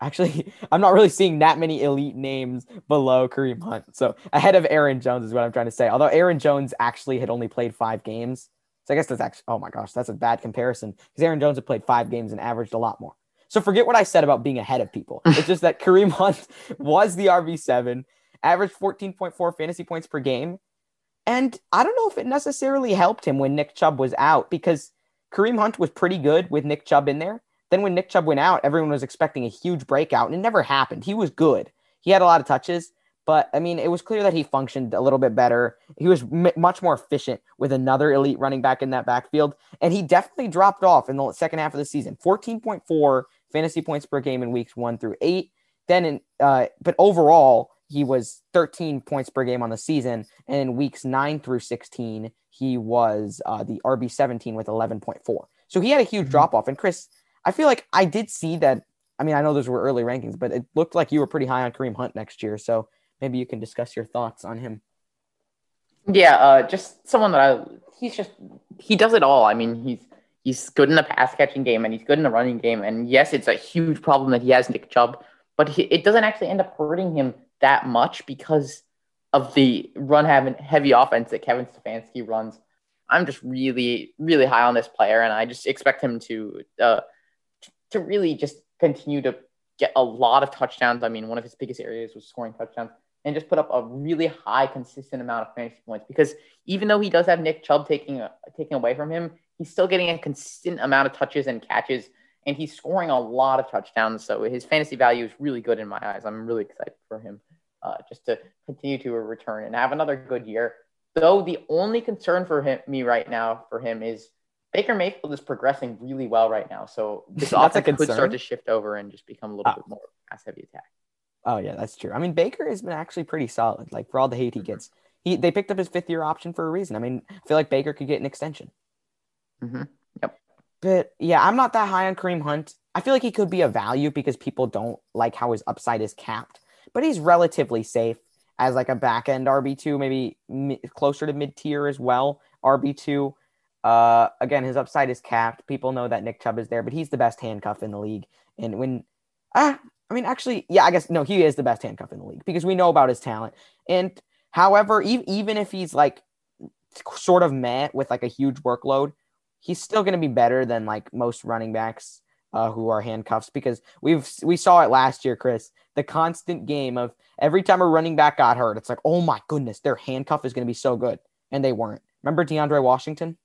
Actually, I'm not really seeing that many elite names below Kareem Hunt. So ahead of Aaron Jones is what I'm trying to say. Although Aaron Jones actually had only played five games. So I guess that's actually, oh my gosh, that's a bad comparison because Aaron Jones had played five games and averaged a lot more. So forget what I said about being ahead of people. It's just that Kareem Hunt was the RB7, averaged 14.4 fantasy points per game. And I don't know if it necessarily helped him when Nick Chubb was out because Kareem Hunt was pretty good with Nick Chubb in there. Then when Nick Chubb went out, everyone was expecting a huge breakout, and it never happened. He was good. He had a lot of touches, but I mean, it was clear that he functioned a little bit better. He was m- much more efficient with another elite running back in that backfield, and he definitely dropped off in the second half of the season. 14.4 fantasy points per game in weeks one through eight. Then, in, uh, but overall, he was 13 points per game on the season, and in weeks nine through 16, he was uh, the RB 17 with 11.4. So he had a huge mm-hmm. drop off. And Chris, I feel like I did see that. I mean, I know those were early rankings, but it looked like you were pretty high on Kareem Hunt next year. So maybe you can discuss your thoughts on him. Yeah, uh, just someone that I he's just he does it all. I mean, he's he's good in the pass catching game and he's good in the running game. And yes, it's a huge problem that he has Nick Chubb, but he, it doesn't actually end up hurting him that much because of the run having heavy offense that Kevin Stefanski runs. I'm just really, really high on this player, and I just expect him to uh, to really just continue to get a lot of touchdowns. I mean, one of his biggest areas was scoring touchdowns, and just put up a really high, consistent amount of fantasy points. Because even though he does have Nick Chubb taking taking away from him, he's still getting a consistent amount of touches and catches, and he's scoring a lot of touchdowns. So his fantasy value is really good in my eyes. I'm really excited for him uh, just to continue to return and have another good year. Though the only concern for him, me right now for him is Baker Mayfield is progressing really well right now. So this offense could start to shift over and just become a little uh, bit more pass heavy attack. Oh yeah, that's true. I mean, Baker has been actually pretty solid. Like for all the hate he mm-hmm. gets, he they picked up his fifth year option for a reason. I mean, I feel like Baker could get an extension. Mm-hmm. Yep. But yeah, I'm not that high on Kareem Hunt. I feel like he could be a value because people don't like how his upside is capped, but he's relatively safe as like a back end RB two, maybe mi- closer to mid tier as well. RB two. Uh, again, his upside is capped. People know that Nick Chubb is there, but he's the best handcuff in the league. And when, ah, I mean, actually, yeah, I guess no, he is the best handcuff in the league because we know about his talent. And however, e- even if he's like sort of met with like a huge workload, he's still going to be better than like most running backs uh, who are handcuffs because we've we saw it last year, Chris. The constant game of every time a running back got hurt, it's like, oh my goodness, their handcuff is going to be so good, and they weren't. Remember DeAndre Washington?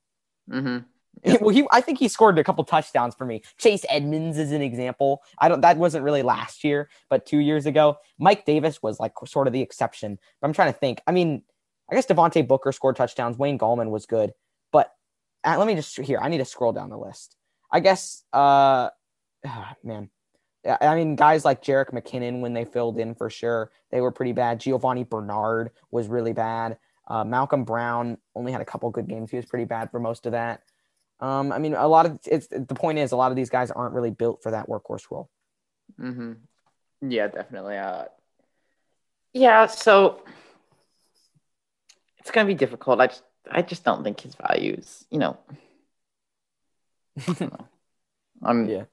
Mm-hmm. well, he I think he scored a couple touchdowns for me. Chase Edmonds is an example. I don't that wasn't really last year, but two years ago, Mike Davis was like sort of the exception. But I'm trying to think. I mean, I guess Devontae Booker scored touchdowns. Wayne Gallman was good, but uh, let me just here. I need to scroll down the list. I guess, uh, oh, man, I mean, guys like Jerick McKinnon when they filled in for sure, they were pretty bad. Giovani Bernard was really bad. Uh, Malcolm Brown only had a couple good games. He was pretty bad for most of that. Um, I mean, a lot of it's the point is a lot of these guys aren't really built for that workhorse role. Mm-hmm. Yeah, definitely. Uh, yeah, so it's gonna be difficult. I just, I just don't think his values, you know. I'm yeah,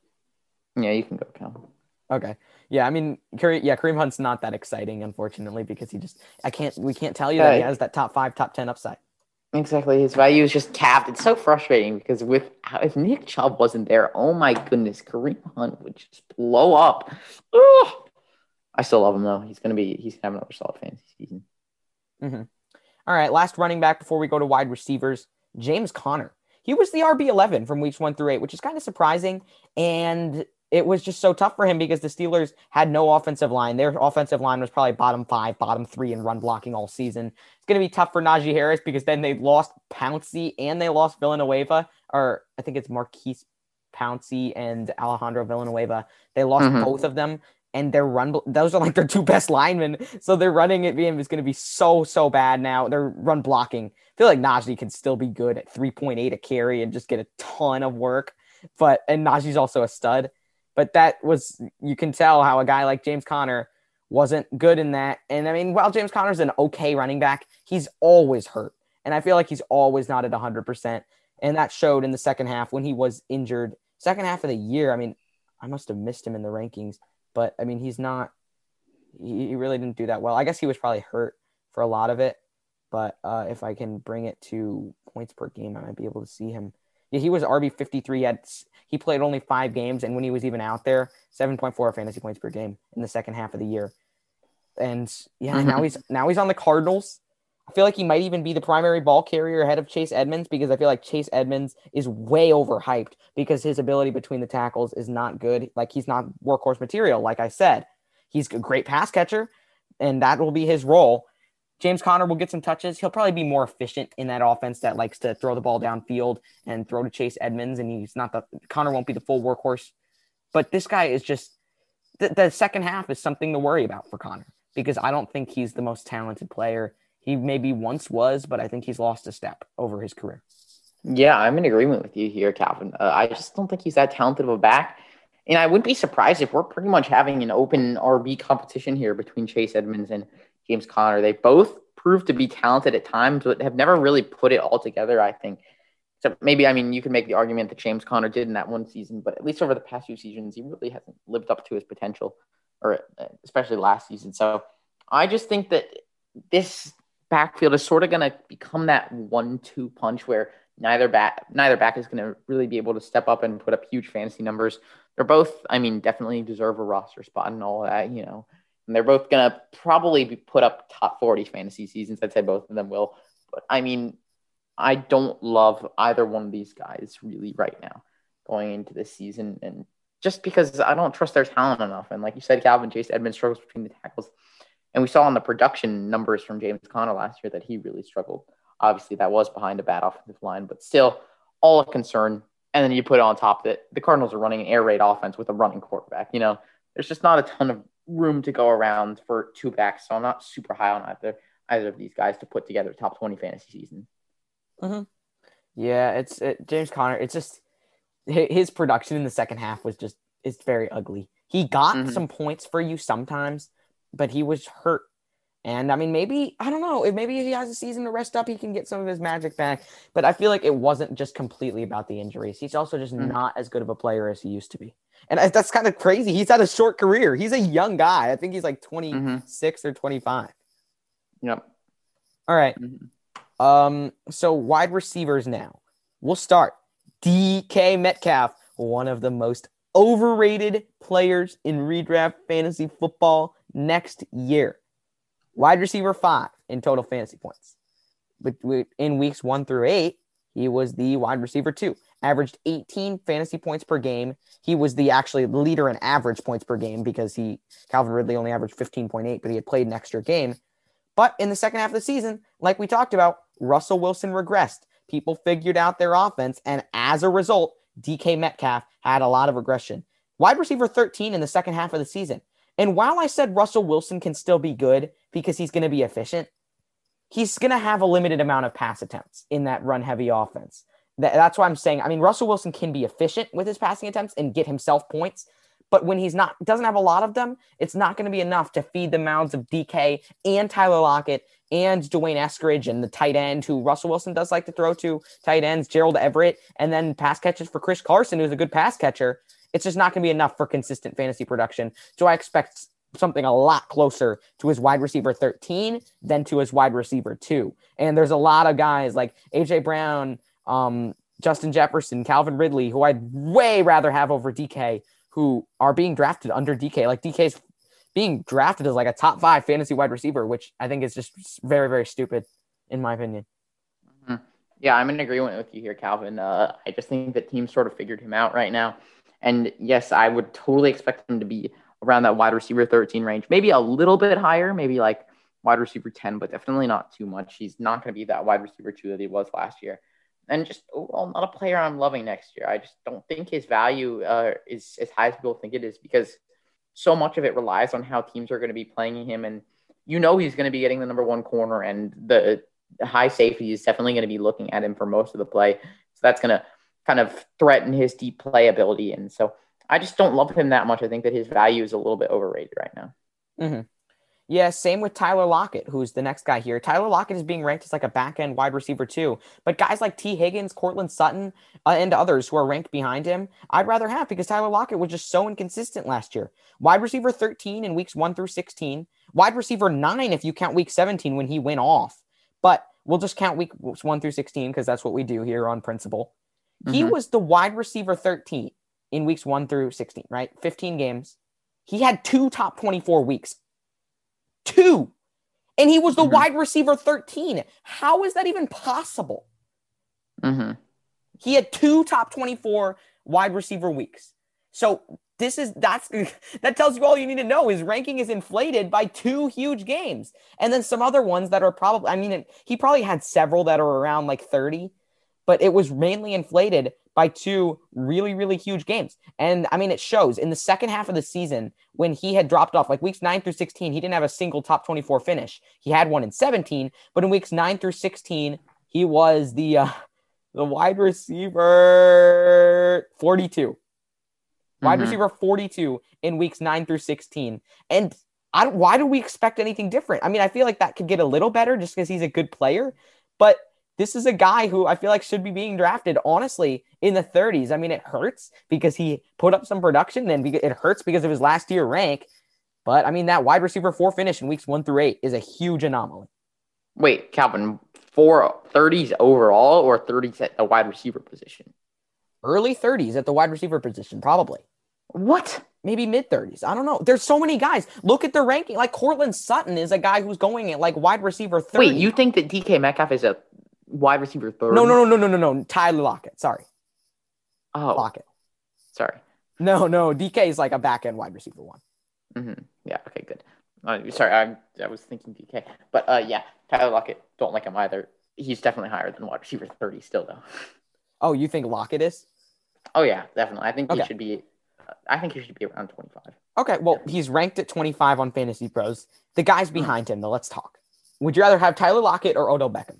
yeah. You can go, Cal. Okay. Yeah, I mean, yeah, Kareem Hunt's not that exciting, unfortunately, because he just I can't we can't tell you that he has that top five, top ten upside. Exactly. His value is just capped. It's so frustrating because with if Nick Chubb wasn't there, oh my goodness, Kareem Hunt would just blow up. Ugh. I still love him though. He's gonna be he's gonna have another solid fantasy season. Mm-hmm. All right, last running back before we go to wide receivers, James Conner. He was the RB eleven from weeks one through eight, which is kind of surprising. And it was just so tough for him because the Steelers had no offensive line. Their offensive line was probably bottom five, bottom three in run blocking all season. It's going to be tough for Najee Harris because then they lost Pouncey and they lost Villanueva, or I think it's Maurkice Pouncey and Alejandro Villanueva. They lost mm-hmm. both of them, and their run those are like their two best linemen. So their running at VM is going to be so so bad now. Their run blocking. I feel like Najee can still be good at 3.8 a carry and just get a ton of work. But and Najee's also a stud. But that was you can tell how a guy like James Conner wasn't good in that. And I mean, while James Conner's an okay running back, he's always hurt. And I feel like he's always not at 100%. And that showed in the second half when he was injured. Second half of the year, I mean, I must have missed him in the rankings, but I mean, he's not, he, really didn't do that well. I guess he was probably hurt for a lot of it. But uh, if I can bring it to points per game, I might be able to see him. Yeah, he was RB 53. He had he played only five games, and when he was even out there, 7.4 fantasy points per game in the second half of the year. And yeah, mm-hmm. now he's now he's on the Cardinals. I feel like he might even be the primary ball carrier ahead of Chase Edmonds because I feel like Chase Edmonds is way overhyped because his ability between the tackles is not good. Like he's not workhorse material. Like I said, he's a great pass catcher, and that will be his role. James Conner will get some touches. He'll probably be more efficient in that offense that likes to throw the ball downfield and throw to Chase Edmonds. And he's not the Conner won't be the full workhorse, but this guy is just the, the second half is something to worry about for Conner because I don't think he's the most talented player. He maybe once was, but I think he's lost a step over his career. Yeah, I'm in agreement with you here, Calvin. Uh, I just don't think he's that talented of a back. And I wouldn't be surprised if we're pretty much having an open RB competition here between Chase Edmonds and James Conner. They both proved to be talented at times, but have never really put it all together, I think. So maybe, I mean, you can make the argument that James Conner did in that one season, but at least over the past few seasons, he really hasn't lived up to his potential, or uh, especially last season. So I just think that this backfield is sort of going to become that one-two punch where neither back neither back is going to really be able to step up and put up huge fantasy numbers. They're both, I mean, definitely deserve a roster spot and all that, you know. And they're both to probably be put up top 40 fantasy seasons. I'd say both of them will. But I mean, I don't love either one of these guys really right now going into this season. And just because I don't trust their talent enough. And like you said, Calvin Chase Edmonds struggles between the tackles. And we saw on the production numbers from James Conner last year that he really struggled. Obviously, that was behind a bad offensive line, but still all a concern. And then you put it on top that the Cardinals are running an air raid offense with a running quarterback. You know, there's just not a ton of room to go around for two backs. So I'm not super high on either either of these guys to put together a top 20 fantasy season. Mm-hmm. Yeah, it's it, James Conner. It's just his production in the second half was just it's very ugly. He got mm-hmm. some points for you sometimes, but he was hurt. And I mean, maybe I don't know. If maybe he has a season to rest up, he can get some of his magic back. But I feel like it wasn't just completely about the injuries. He's also just mm-hmm. not as good of a player as he used to be. And that's kind of crazy. He's had a short career. He's a young guy. I think he's like 26 mm-hmm. or 25. Yep. All right. mm-hmm. Um, so wide receivers now. We'll start. DK Metcalf, one of the most overrated players in redraft fantasy football next year. Wide receiver five in total fantasy points. But in weeks one through eight, he was the wide receiver two, averaged 18 fantasy points per game. He was the actually leader in average points per game because he Calvin Ridley only averaged 15.8, but he had played an extra game. But in the second half of the season, like we talked about, Russell Wilson regressed. People figured out their offense, and as a result, DK Metcalf had a lot of regression. Wide receiver 13 in the second half of the season. And while I said Russell Wilson can still be good because he's going to be efficient, he's going to have a limited amount of pass attempts in that run heavy offense. That, that's why I'm saying, I mean, Russell Wilson can be efficient with his passing attempts and get himself points. But when he's not, doesn't have a lot of them, it's not going to be enough to feed the mouths of DK and Tyler Lockett and D'Wayne Eskridge and the tight end who Russell Wilson does like to throw to tight ends, Gerald Everett, and then pass catches for Chris Carson, who's a good pass catcher. It's just not going to be enough for consistent fantasy production. So I expect something a lot closer to his wide receiver 13 than to his wide receiver 2. And there's a lot of guys like AJ Brown, um, Justin Jefferson, Calvin Ridley, who I'd way rather have over DK, who are being drafted under DK. Like DK's being drafted as like a top five fantasy wide receiver, which I think is just very, very stupid, in my opinion. Mm-hmm. Yeah, I'm in agreement with you here, Calvin. Uh, I just think that teams sort of figured him out right now. And yes, I would totally expect him to be around that wide receiver 13 range, maybe a little bit higher, maybe like wide receiver 10, but definitely not too much. He's not going to be that wide receiver two that he was last year. And just overall, not a player I'm loving next year. I just don't think his value uh, is as high as people think it is because so much of it relies on how teams are going to be playing him. And you know he's going to be getting the number one corner, and the high safety is definitely going to be looking at him for most of the play. So that's going to kind of threaten his deep play ability. And so I just don't love him that much. I think that his value is a little bit overrated right now. Mm-hmm. Yeah, same with Tyler Lockett, who's the next guy here. Tyler Lockett is being ranked as like a back end wide receiver too. But guys like Tee Higgins, Courtland Sutton, uh, and others who are ranked behind him, I'd rather have because Tyler Lockett was just so inconsistent last year. Wide receiver 13 in weeks 1 through 16, wide receiver 9 if you count week 17 when he went off. But we'll just count week 1 through 16 because that's what we do here on principle. Mm-hmm. He was the wide receiver 13 in weeks 1 through 16, right? 15 games. He had two top 24 weeks. Two. And he was the mm-hmm. wide receiver 13. How is that even possible? Mm-hmm. He had two top 24 wide receiver weeks. So this is that's that tells you all you need to know. His ranking is inflated by two huge games, and then some other ones that are probably. I mean, he probably had several that are around like 30, but it was mainly inflated by two really, really huge games. And I mean, it shows in the second half of the season when he had dropped off, like weeks nine through 16, he didn't have a single top 24 finish. He had one in 17, but in weeks nine through 16, he was the uh, the wide receiver 42. Wide mm-hmm. receiver 42 in weeks nine through 16. And I why do we expect anything different? I mean, I feel like that could get a little better just because he's a good player, but this is a guy who I feel like should be being drafted honestly in the 30s. I mean, it hurts because he put up some production and it hurts because of his last year rank. But I mean, that wide receiver four finish in weeks one through eight is a huge anomaly. Wait, Calvin, four 30s overall or 30s at the wide receiver position? Early 30s at the wide receiver position, probably. What? Maybe mid 30s. I don't know. There's so many guys. Look at the ranking. Like Courtland Sutton is a guy who's going at like wide receiver 30. Wait, you think that DK Metcalf is a wide receiver 30? No, no, no, no, no, no, no. Tyler Lockett. Sorry. Oh, Lockett. sorry. No, no. DK is like a back end wide receiver one. hmm Yeah. Okay. Good. Uh, sorry, I I was thinking DK, but uh, yeah, Tyler Lockett. Don't like him either. He's definitely higher than wide receiver thirty still though. Oh, you think Lockett is? Oh yeah, definitely. I think Okay. he should be. I think he should be around twenty five. Okay, well, he's ranked at 25 on Fantasy Pros. The guys Hmm. behind him, though, let's talk. Would you rather have Tyler Lockett or Odell Beckham?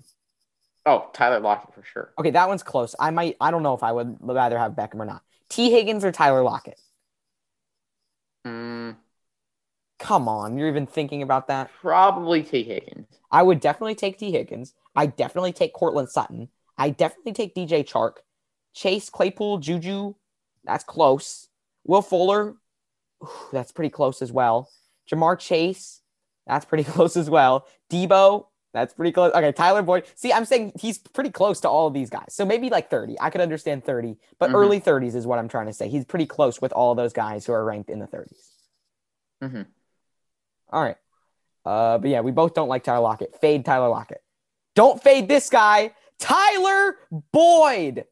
Oh, Tyler Lockett for sure. Okay, that one's close. I might, I don't know if I would rather have Beckham or not. Tee Higgins or Tyler Lockett? Mm, Come on, you're even thinking about that? probably Tee Higgins. I would definitely take Tee Higgins. I definitely take Courtland Sutton. I definitely take DJ Chark. Chase Claypool, Juju, that's close. Will Fuller, ooh, that's pretty close as well. Ja'Marr Chase, that's pretty close as well. Deebo, that's pretty close. Okay, Tyler Boyd. See, I'm saying he's pretty close to all of these guys. So maybe like 30. I could understand 30, but Mhm. early 30s is what I'm trying to say. He's pretty close with all those guys who are ranked in the 30s. Mhm. All right. Uh, but yeah, we both don't like Tyler Lockett. Fade Tyler Lockett. Don't fade this guy, Tyler Boyd,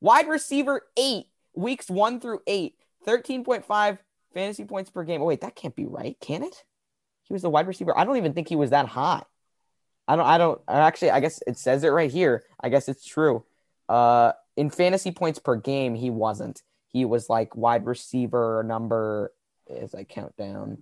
wide receiver eight, weeks one through eight, 13.5 fantasy points per game. Oh, wait, that can't be right, can it? He was the wide receiver. I don't even think he was that high. I don't, I don't, actually, I guess it says it right here. I guess it's true. Uh, in fantasy points per game, he wasn't. He was like wide receiver number, as I count down.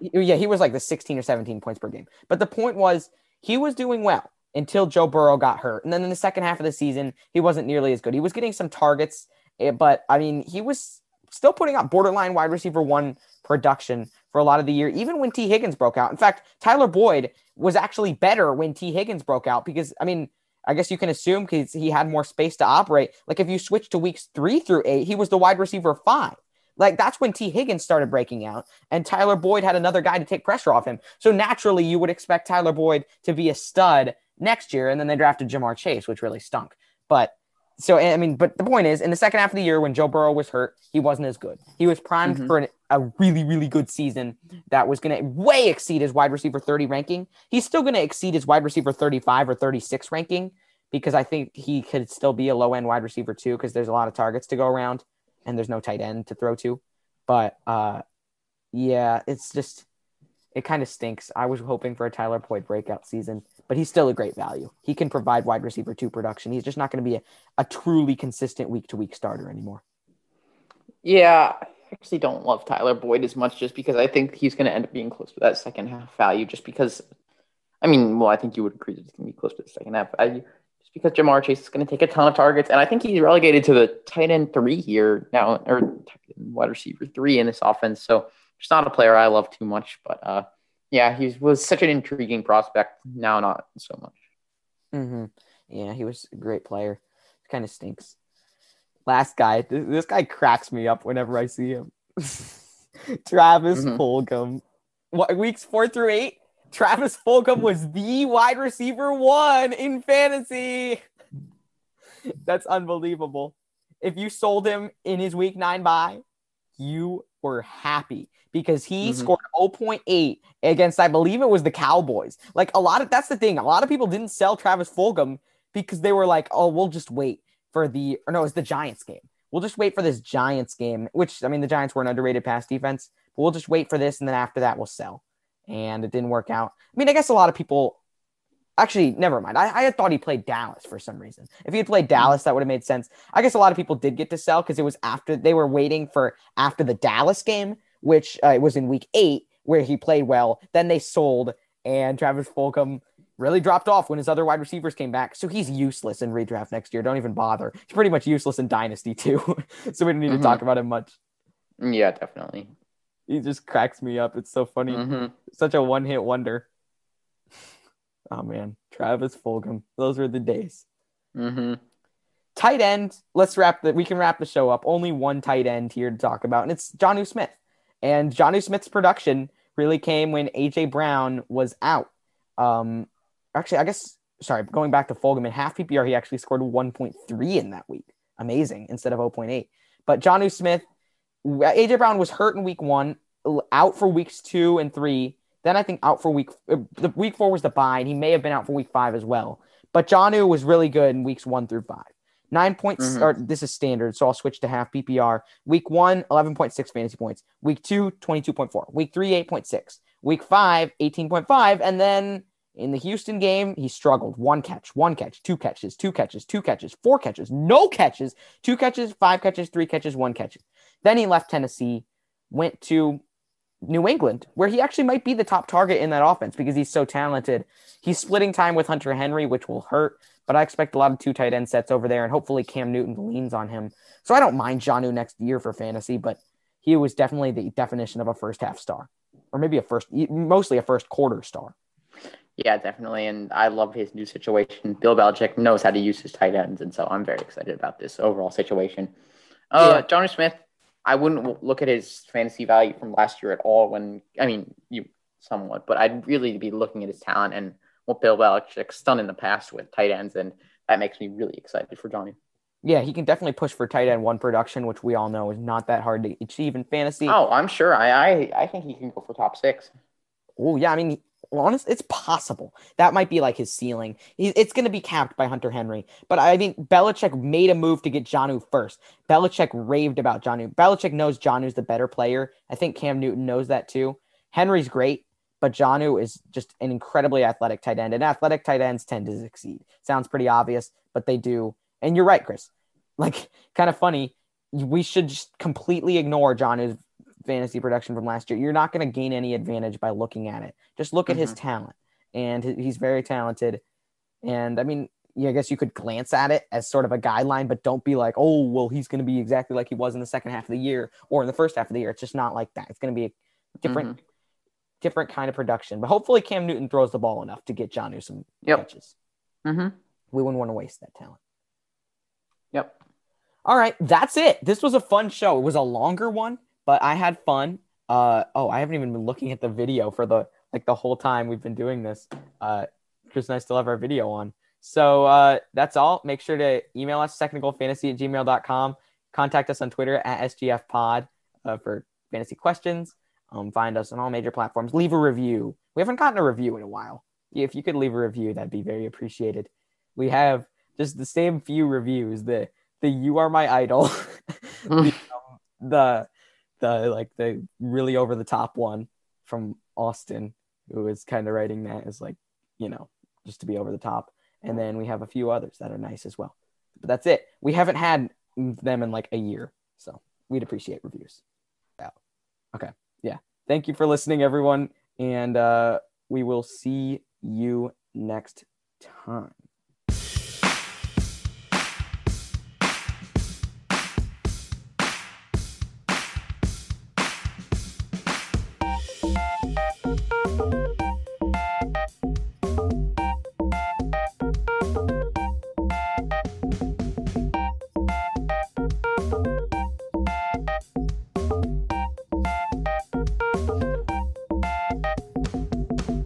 Yeah, he was like the 16 or 17 points per game. But the point was, he was doing well until Joe Burrow got hurt. And then in the second half of the season, he wasn't nearly as good. He was getting some targets, eh, but I mean, he was still putting up borderline wide receiver one production for a lot of the year, even when Tee Higgins broke out. In fact, Tyler Boyd was actually better when Tee Higgins broke out because, I mean, I guess you can assume because he had more space to operate. Like if you switch to weeks three through eight, he was the wide receiver five. Like that's when Tee Higgins started breaking out, and Tyler Boyd had another guy to take pressure off him. So naturally, you would expect Tyler Boyd to be a stud next year, and then they drafted Ja'Marr Chase, which really stunk. But so I mean, but the point is, in the second half of the year, when Joe Burrow was hurt, he wasn't as good. He was primed Mhm. for an, a really, really good season that was going to way exceed his wide receiver 30 ranking. He's still going to exceed his wide receiver 35 or 36 ranking because I think he could still be a low end wide receiver too, because there's a lot of targets to go around and there's no tight end to throw to. But uh, yeah, it's just it kind of stinks. I was hoping for a Tyler Boyd breakout season, but he's still a great value. He can provide wide receiver two production. He's just not going to be a, a truly consistent week to week starter anymore. Yeah, I actually don't love Tyler Boyd as much just because I think he's going to end up being close to that second half value. Just because, I mean, well, I think you would agree that it's going to be close to the second half value. Just because Ja'Marr Chase is going to take a ton of targets, and I think he's relegated to the tight end three here now, or wide receiver three in this offense. So just not a player I love too much, but uh, yeah, he was such an intriguing prospect. Now, not so much. Mm-hmm. Yeah, he was a great player. Kind of stinks. Last guy, th- this guy cracks me up whenever I see him. Travis Mhm. Fulgham. What weeks four through eight? Travis Fulgham was the wide receiver one in fantasy. That's unbelievable. If you sold him in his week nine buy, you were happy because he Mhm. scored 0.8 against, I believe it was the Cowboys. Like a lot of that's the thing. A lot of people didn't sell Travis Fulgham because they were like, oh, we'll just wait for the, or no, it's the Giants game. We'll just wait for this Giants game, which I mean, the Giants were an underrated pass defense, but we'll just wait for this. And then after that, we'll sell. And it didn't work out. I mean, I guess a lot of people actually, never mind. I, I had thought he played Dallas for some reason. If he had played Dallas, that would have made sense. I guess a lot of people did get to sell because it was after they were waiting for after the Dallas game, which uh, was in week eight, where he played well. Then they sold, and Travis Fulgham really dropped off when his other wide receivers came back. So he's useless in redraft next year. Don't even bother. He's pretty much useless in Dynasty, too. so we don't need Mhm. to talk about him much. Yeah, definitely. he just cracks me up. It's so funny. hmm Such a one hit wonder. Oh man, Travis Fulgham. Those were the days. Mm-hmm. Tight end. Let's wrap the. We can wrap the show up. Only one tight end here to talk about, and it's Jonnu Smith. And Jonnu Smith's production really came when AJ Brown was out. Um, actually, I guess sorry, going back to Fulgham in half PPR, he actually scored 1.3 in that week. Amazing instead of 0.8. But Jonnu Smith, AJ Brown was hurt in week one, out for weeks two and three. Then I think out for week uh, the week four was the bye, and he may have been out for week five as well. But Jonnu was really good in weeks one through five. Nine points, Mhm. or this is standard, so I'll switch to half PPR. Week one, 11.6 fantasy points. Week two, 22.4. Week three, 8.6. Week five, 18.5. And then in the Houston game, he struggled. One catch, one catch, two catches, two catches, two catches, four catches, no catches, two catches, five catches, three catches, one catch. Then he left Tennessee, went to New England, where he actually might be the top target in that offense because he's so talented. He's splitting time with Hunter Henry, which will hurt, but I expect a lot of two tight end sets over there, and hopefully Cam Newton leans on him. So I don't mind Jonnu next year for fantasy, but he was definitely the definition of a first half star, or maybe a first, mostly a first quarter star. Yeah, definitely. And I love his new situation. Bill Belichick knows how to use his tight ends. And so I'm very excited about this overall situation. Uh, Yeah. Johnny Smith, I wouldn't look at his fantasy value from last year at all when, I mean, you somewhat, but I'd really be looking at his talent and what Bill Belichick's done in the past with tight ends. And that makes me really excited for Johnny. Yeah, he can definitely push for tight end one production, which we all know is not that hard to achieve in fantasy. Oh, I'm sure. I, I, I think he can go for top six. Oh yeah, I mean, honest, it's possible. That might be like his ceiling. It's going to be capped by Hunter Henry, but I mean, Belichick made a move to get Jonnu first. Belichick raved about Jonnu. Belichick knows Jonnu's the better player. I think Cam Newton knows that too. Henry's great, but Jonnu is just an incredibly athletic tight end, and athletic tight ends tend to succeed. Sounds pretty obvious, but they do. And you're right, Chris. Like, kind of funny. We should just completely ignore Jonnu's fantasy production from last year. You're not going to gain any advantage by looking at it. Just look at his talent, and he's very talented. And I mean, yeah, I guess you could glance at it as sort of a guideline, but don't be like, oh, well, he's going to be exactly like he was in the second half of the year or in the first half of the year. It's just not like that. It's going to be a different, different kind of production. But hopefully, Cam Newton throws the ball enough to get Jonnu some Yep. catches. Mm-hmm. We wouldn't want to waste that talent. Yep. All right, that's it. This was a fun show. It was a longer one, but I had fun. Uh oh, I haven't even been looking at the video for the like the whole time we've been doing this. Uh Chris and I still have our video on. So uh that's all. Make sure to email us technicalfantasy at gmail.com. Contact us on Twitter at SGF uh, for fantasy questions. Um, find us on all major platforms. Leave a review. We haven't gotten a review in a while. If you could leave a review, that'd be very appreciated. We have just the same few reviews. The the you are my idol, the, um, the the like the really over the top one from Austin, who is kind of writing that is like you know just to be over the top, and then we have a few others that are nice as well. But that's it. We haven't had them in like a year, so we'd appreciate reviews. Okay. Yeah. Thank you for listening, everyone, and uh, we will see you next time.